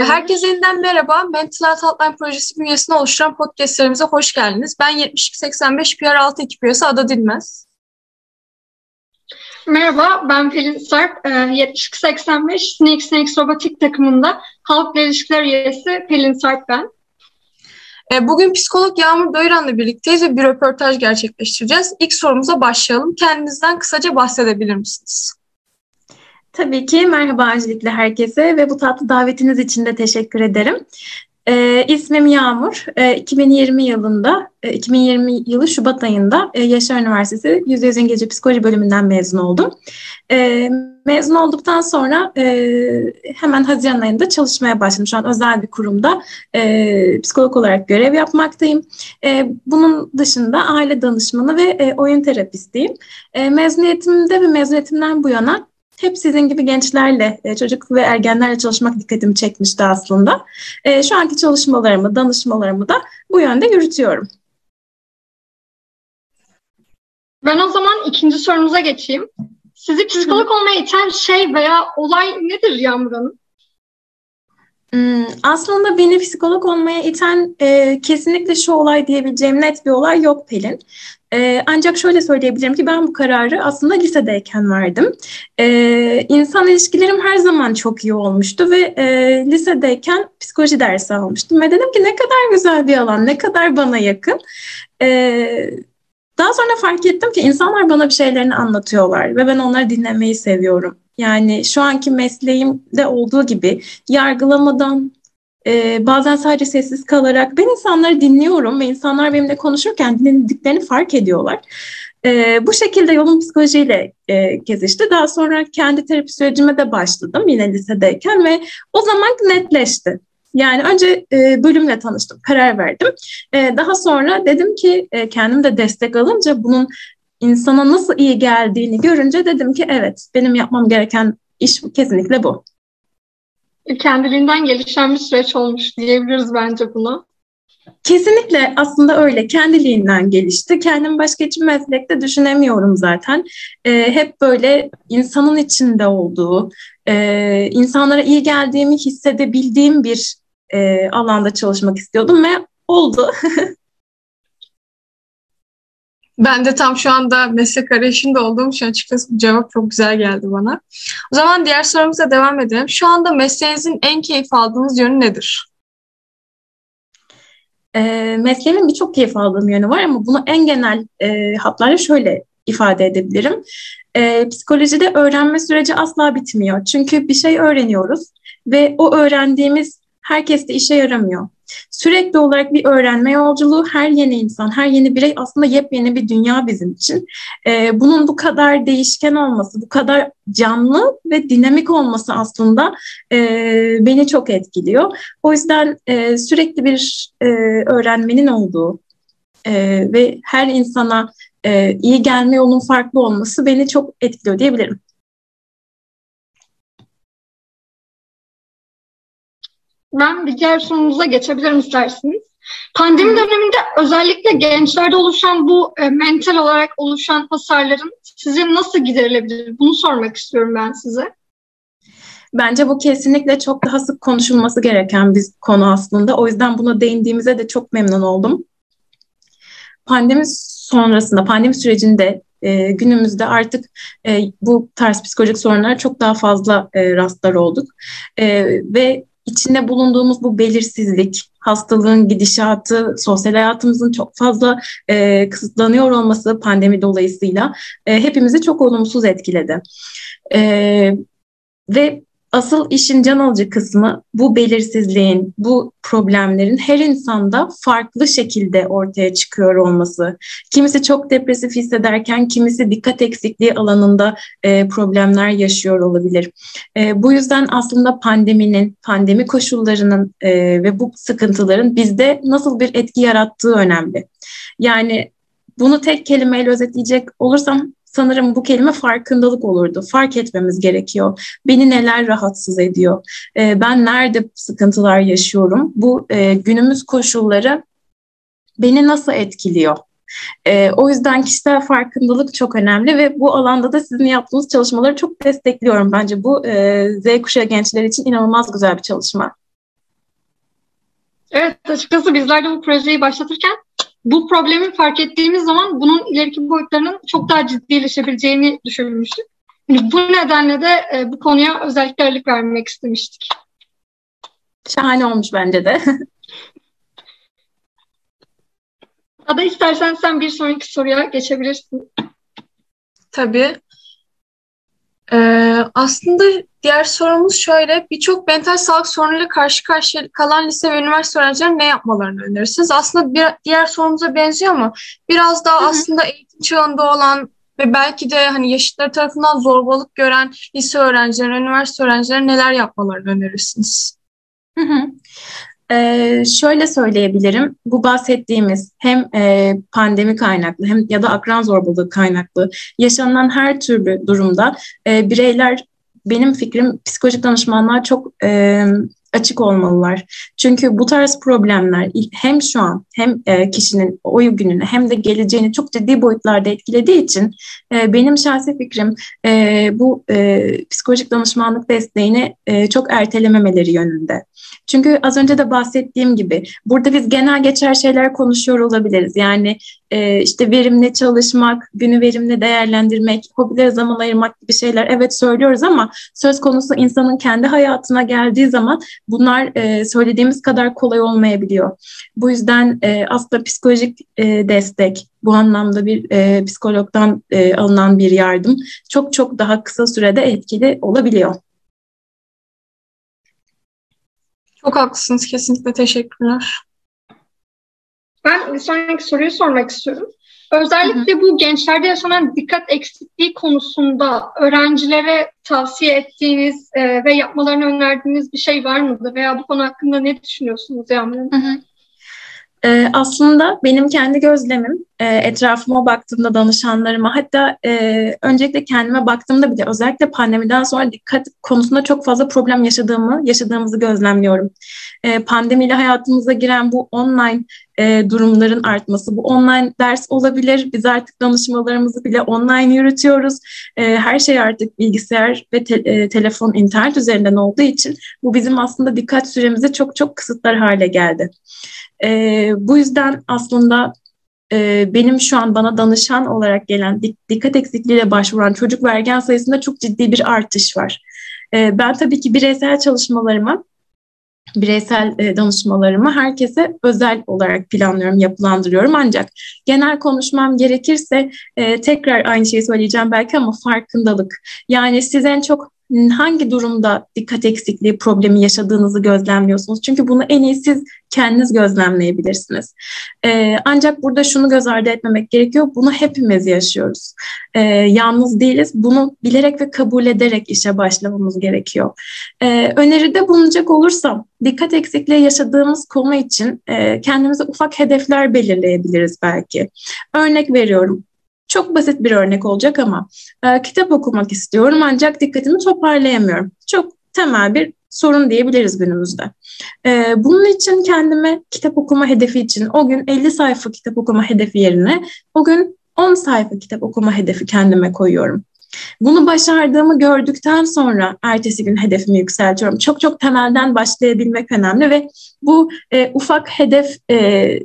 Herkese yeniden merhaba. Mental Health Hotline projesi bünyesinde oluşturan podcastlerimize hoş geldiniz. Ben 7285 PR6 ekip üyesi Ada Dilmez. Merhaba, ben Pelin Sarp. 7285 Snake Snakes Robotik takımında halkla ilişkiler üyesi Pelin Sarp ben. E, bugün psikolog Yağmur Doyran'la birlikteyiz ve bir röportaj gerçekleştireceğiz. İlk sorumuza başlayalım. Kendinizden kısaca bahsedebilir misiniz? Tabii ki. Merhaba öncelikle herkese ve bu tatlı davetiniz için de teşekkür ederim. E, ismim Yağmur. E, 2020 yılında, e, 2020 yılı Şubat ayında e, Yaşar Üniversitesi %100 İngilizce Psikoloji bölümünden mezun oldum. E, mezun olduktan sonra e, hemen Haziran ayında çalışmaya başladım. Şu an özel bir kurumda e, psikolog olarak görev yapmaktayım. E, bunun dışında aile danışmanı ve e, oyun terapistiyim. E, mezuniyetimde ve mezuniyetimden bu yana hep sizin gibi gençlerle, e, çocuk ve ergenlerle çalışmak dikkatimi çekmişti aslında. E, şu anki çalışmalarımı, danışmalarımı da bu yönde yürütüyorum. Ben o zaman ikinci sorumuza geçeyim. Sizi psikolog olmaya iten şey veya olay nedir Yağmur Hanım? Hmm, aslında beni psikolog olmaya iten e, kesinlikle şu olay diyebileceğim net bir olay yok Pelin. E, ancak şöyle söyleyebilirim ki ben bu kararı aslında lisedeyken verdim. E, insan ilişkilerim her zaman çok iyi olmuştu ve e, lisedeyken psikoloji dersi almıştım. Ve dedim ki ne kadar güzel bir alan, ne kadar bana yakın. E, daha sonra fark ettim ki insanlar bana bir şeylerini anlatıyorlar ve ben onları dinlemeyi seviyorum. Yani şu anki mesleğimde olduğu gibi yargılamadan, e, bazen sadece sessiz kalarak ben insanları dinliyorum ve insanlar benimle konuşurken dinlediklerini fark ediyorlar. E, bu şekilde yolum psikolojiyle e, kesişti. Daha sonra kendi terapi sürecime de başladım yine lisedeyken ve o zaman netleşti. Yani önce e, bölümle tanıştım, karar verdim. E, daha sonra dedim ki e, kendim de destek alınca bunun insana nasıl iyi geldiğini görünce dedim ki evet benim yapmam gereken iş kesinlikle bu. Kendiliğinden gelişen bir süreç olmuş diyebiliriz bence buna. Kesinlikle aslında öyle kendiliğinden gelişti. Kendim başka hiçbir meslekte düşünemiyorum zaten. Ee, hep böyle insanın içinde olduğu, e, insanlara iyi geldiğimi hissedebildiğim bir e, alanda çalışmak istiyordum ve oldu. Ben de tam şu anda meslek arayışında olduğum için açıkçası bu cevap çok güzel geldi bana. O zaman diğer sorumuza devam edelim. Şu anda mesleğinizin en keyif aldığınız yönü nedir? E, mesleğimin birçok keyif aldığım yönü var ama bunu en genel e, hatlarla şöyle ifade edebilirim. E, psikolojide öğrenme süreci asla bitmiyor. Çünkü bir şey öğreniyoruz ve o öğrendiğimiz herkeste işe yaramıyor. Sürekli olarak bir öğrenme yolculuğu her yeni insan, her yeni birey aslında yepyeni bir dünya bizim için. Ee, bunun bu kadar değişken olması, bu kadar canlı ve dinamik olması aslında e, beni çok etkiliyor. O yüzden e, sürekli bir e, öğrenmenin olduğu e, ve her insana e, iyi gelme yolunun farklı olması beni çok etkiliyor diyebilirim. Ben bir diğer sorumuza geçebilirim isterseniz. Pandemi döneminde özellikle gençlerde oluşan bu e, mental olarak oluşan hasarların sizin nasıl giderilebilir? Bunu sormak istiyorum ben size. Bence bu kesinlikle çok daha sık konuşulması gereken bir konu aslında. O yüzden buna değindiğimize de çok memnun oldum. Pandemi sonrasında, pandemi sürecinde e, günümüzde artık e, bu tarz psikolojik sorunlara çok daha fazla e, rastlar olduk. E, ve içinde bulunduğumuz bu belirsizlik, hastalığın gidişatı, sosyal hayatımızın çok fazla e, kısıtlanıyor olması pandemi dolayısıyla e, hepimizi çok olumsuz etkiledi. E, ve Asıl işin can alıcı kısmı bu belirsizliğin, bu problemlerin her insanda farklı şekilde ortaya çıkıyor olması. Kimisi çok depresif hissederken kimisi dikkat eksikliği alanında e, problemler yaşıyor olabilir. E, bu yüzden aslında pandeminin, pandemi koşullarının e, ve bu sıkıntıların bizde nasıl bir etki yarattığı önemli. Yani bunu tek kelimeyle özetleyecek olursam sanırım bu kelime farkındalık olurdu. Fark etmemiz gerekiyor. Beni neler rahatsız ediyor? E, ben nerede sıkıntılar yaşıyorum? Bu e, günümüz koşulları beni nasıl etkiliyor? E, o yüzden kişisel farkındalık çok önemli ve bu alanda da sizin yaptığınız çalışmaları çok destekliyorum. Bence bu e, Z kuşağı gençler için inanılmaz güzel bir çalışma. Evet açıkçası bizler de bu projeyi başlatırken bu problemi fark ettiğimiz zaman bunun ileriki boyutlarının çok daha ciddileşebileceğini düşünmüştük. Yani bu nedenle de e, bu konuya özellikle ağırlık vermek istemiştik. Şahane olmuş bence de. Ada istersen sen bir sonraki soruya geçebilirsin. Tabii. Ee, aslında diğer sorumuz şöyle. Birçok mental sağlık sorunuyla karşı karşıya kalan lise ve üniversite öğrencilerinin ne yapmalarını önerirsiniz? Aslında bir, diğer sorumuza benziyor ama biraz daha Hı-hı. aslında eğitim çağında olan ve belki de hani yaşıtları tarafından zorbalık gören lise öğrencileri, üniversite öğrencileri neler yapmalarını önerirsiniz? Hı hı. Ee, şöyle söyleyebilirim, bu bahsettiğimiz hem e, pandemi kaynaklı hem ya da akran zorbalığı kaynaklı yaşanılan her türlü durumda e, bireyler benim fikrim psikolojik danışmanlar çok e, açık olmalılar. Çünkü bu tarz problemler hem şu an hem e, kişinin o gününü hem de geleceğini çok ciddi boyutlarda etkilediği için e, benim şahsi fikrim e, bu psikolojik danışmanlık desteğini çok ertelememeleri yönünde. Çünkü az önce de bahsettiğim gibi burada biz genel geçer şeyler konuşuyor olabiliriz. Yani işte verimli çalışmak, günü verimli değerlendirmek, hobilere zaman ayırmak gibi şeyler evet söylüyoruz ama söz konusu insanın kendi hayatına geldiği zaman bunlar e, söylediğimiz kadar kolay olmayabiliyor. Bu yüzden e, aslında psikolojik e, destek, bu anlamda bir e, psikologdan e, alınan bir yardım çok çok daha kısa sürede etkili olabiliyor. Çok haklısınız kesinlikle teşekkürler. Ben sonraki soruyu sormak istiyorum. Özellikle hı hı. bu gençlerde yaşanan dikkat eksikliği konusunda öğrencilere tavsiye ettiğiniz e, ve yapmalarını önerdiğiniz bir şey var mıdır? Veya bu konu hakkında ne düşünüyorsunuz Yağmur? Hı hı. E, aslında benim kendi gözlemim e, etrafıma baktığımda danışanlarıma hatta e, öncelikle kendime baktığımda bile özellikle pandemiden sonra dikkat konusunda çok fazla problem yaşadığımı yaşadığımızı gözlemliyorum. E, pandemiyle hayatımıza giren bu online e, durumların artması, bu online ders olabilir. Biz artık danışmalarımızı bile online yürütüyoruz. E, her şey artık bilgisayar ve te, e, telefon, internet üzerinden olduğu için bu bizim aslında dikkat süremizi çok çok kısıtlar hale geldi. E, bu yüzden aslında e, benim şu an bana danışan olarak gelen dik, dikkat eksikliğiyle başvuran çocuk vergen sayısında çok ciddi bir artış var. E, ben tabii ki bireysel çalışmalarıma bireysel e, danışmalarımı herkese özel olarak planlıyorum, yapılandırıyorum. Ancak genel konuşmam gerekirse e, tekrar aynı şeyi söyleyeceğim belki ama farkındalık. Yani siz en çok hangi durumda dikkat eksikliği problemi yaşadığınızı gözlemliyorsunuz. Çünkü bunu en iyi siz kendiniz gözlemleyebilirsiniz. Ee, ancak burada şunu göz ardı etmemek gerekiyor. Bunu hepimiz yaşıyoruz. Ee, yalnız değiliz. Bunu bilerek ve kabul ederek işe başlamamız gerekiyor. Ee, öneride bulunacak olursam dikkat eksikliği yaşadığımız konu için e, kendimize ufak hedefler belirleyebiliriz belki. Örnek veriyorum çok basit bir örnek olacak ama e, kitap okumak istiyorum ancak dikkatimi toparlayamıyorum. Çok temel bir sorun diyebiliriz günümüzde. E, bunun için kendime kitap okuma hedefi için o gün 50 sayfa kitap okuma hedefi yerine o gün 10 sayfa kitap okuma hedefi kendime koyuyorum. Bunu başardığımı gördükten sonra ertesi gün hedefimi yükseltiyorum. Çok çok temelden başlayabilmek önemli ve bu e, ufak hedef e,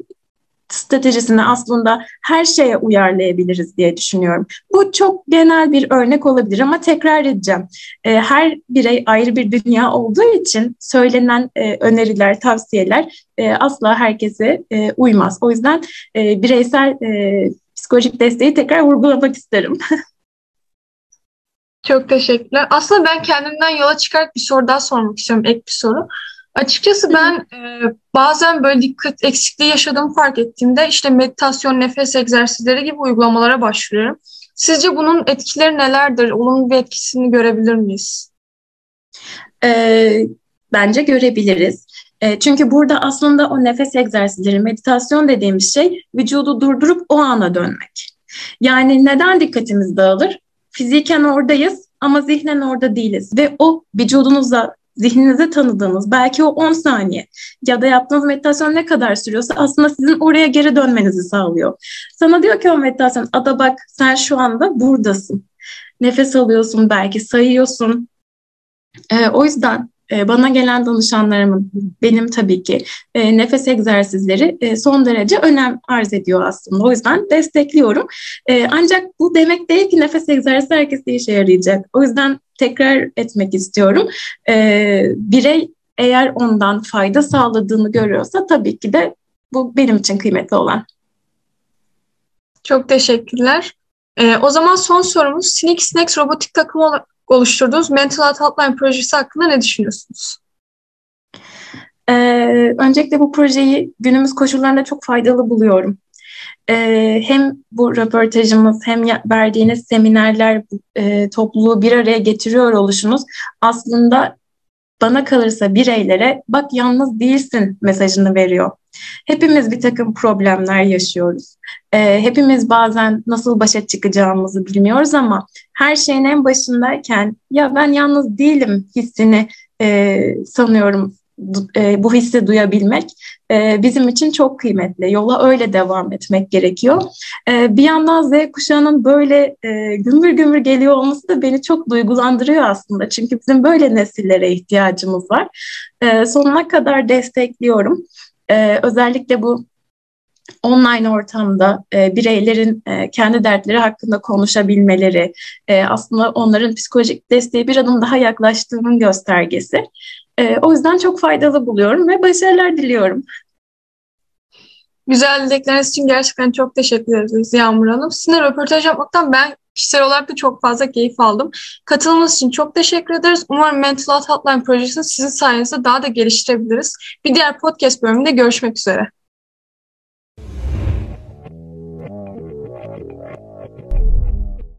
stratejisini aslında her şeye uyarlayabiliriz diye düşünüyorum. Bu çok genel bir örnek olabilir ama tekrar edeceğim. E, her birey ayrı bir dünya olduğu için söylenen e, öneriler, tavsiyeler e, asla herkese e, uymaz. O yüzden bireysel psikolojik desteği tekrar vurgulamak isterim. Çok teşekkürler. Aslında ben kendimden yola çıkarak bir soru daha sormak istiyorum, ek bir soru. Açıkçası ben e, bazen böyle dikkat eksikliği yaşadığımı fark ettiğimde işte meditasyon, nefes egzersizleri gibi uygulamalara başvuruyorum. Sizce bunun etkileri nelerdir? Olumlu bir etkisini görebilir miyiz? E, bence görebiliriz. E, çünkü burada aslında o nefes egzersizleri, meditasyon dediğimiz şey vücudu durdurup o ana dönmek. Yani neden dikkatimiz dağılır? Fiziken oradayız ama zihnen orada değiliz ve o vücudunuzla zihninize tanıdığınız belki o 10 saniye ya da yaptığınız meditasyon ne kadar sürüyorsa aslında sizin oraya geri dönmenizi sağlıyor. Sana diyor ki o meditasyon ada bak sen şu anda buradasın. Nefes alıyorsun belki sayıyorsun. Ee, o yüzden e, bana gelen danışanlarımın, benim tabii ki e, nefes egzersizleri e, son derece önem arz ediyor aslında. O yüzden destekliyorum. E, ancak bu demek değil ki nefes egzersizi herkese işe yarayacak. O yüzden tekrar etmek istiyorum. E, birey eğer ondan fayda sağladığını görüyorsa tabii ki de bu benim için kıymetli olan. Çok teşekkürler. Ee, o zaman son sorumuz Sneak Snacks robotik takımı oluşturduğunuz Mental Health Hotline projesi hakkında ne düşünüyorsunuz? Ee, öncelikle bu projeyi günümüz koşullarında çok faydalı buluyorum. Ee, hem bu röportajımız hem verdiğiniz seminerler e, topluluğu bir araya getiriyor oluşunuz aslında bana kalırsa bireylere bak yalnız değilsin mesajını veriyor. Hepimiz bir takım problemler yaşıyoruz. E, hepimiz bazen nasıl başa çıkacağımızı bilmiyoruz ama her şeyin en başındayken ya ben yalnız değilim hissini e, sanıyorum e, bu hissi duyabilmek e, bizim için çok kıymetli. Yola öyle devam etmek gerekiyor. E, bir yandan Z kuşağının böyle e, gümbür gümbür geliyor olması da beni çok duygulandırıyor aslında. Çünkü bizim böyle nesillere ihtiyacımız var. Sonuna kadar destekliyorum. Özellikle bu online ortamda e, bireylerin e, kendi dertleri hakkında konuşabilmeleri, e, aslında onların psikolojik desteğe bir adım daha yaklaştığının göstergesi. E, o yüzden çok faydalı buluyorum ve başarılar diliyorum. Güzel dilekleriniz için gerçekten çok teşekkür ederiz Yağmur Hanım. Sizinle röportaj yapmaktan ben kişisel olarak da çok fazla keyif aldım. Katılımınız için çok teşekkür ederiz. Umarım Mental Health Hotline projesini sizin sayenizde daha da geliştirebiliriz. Bir diğer podcast bölümünde görüşmek üzere.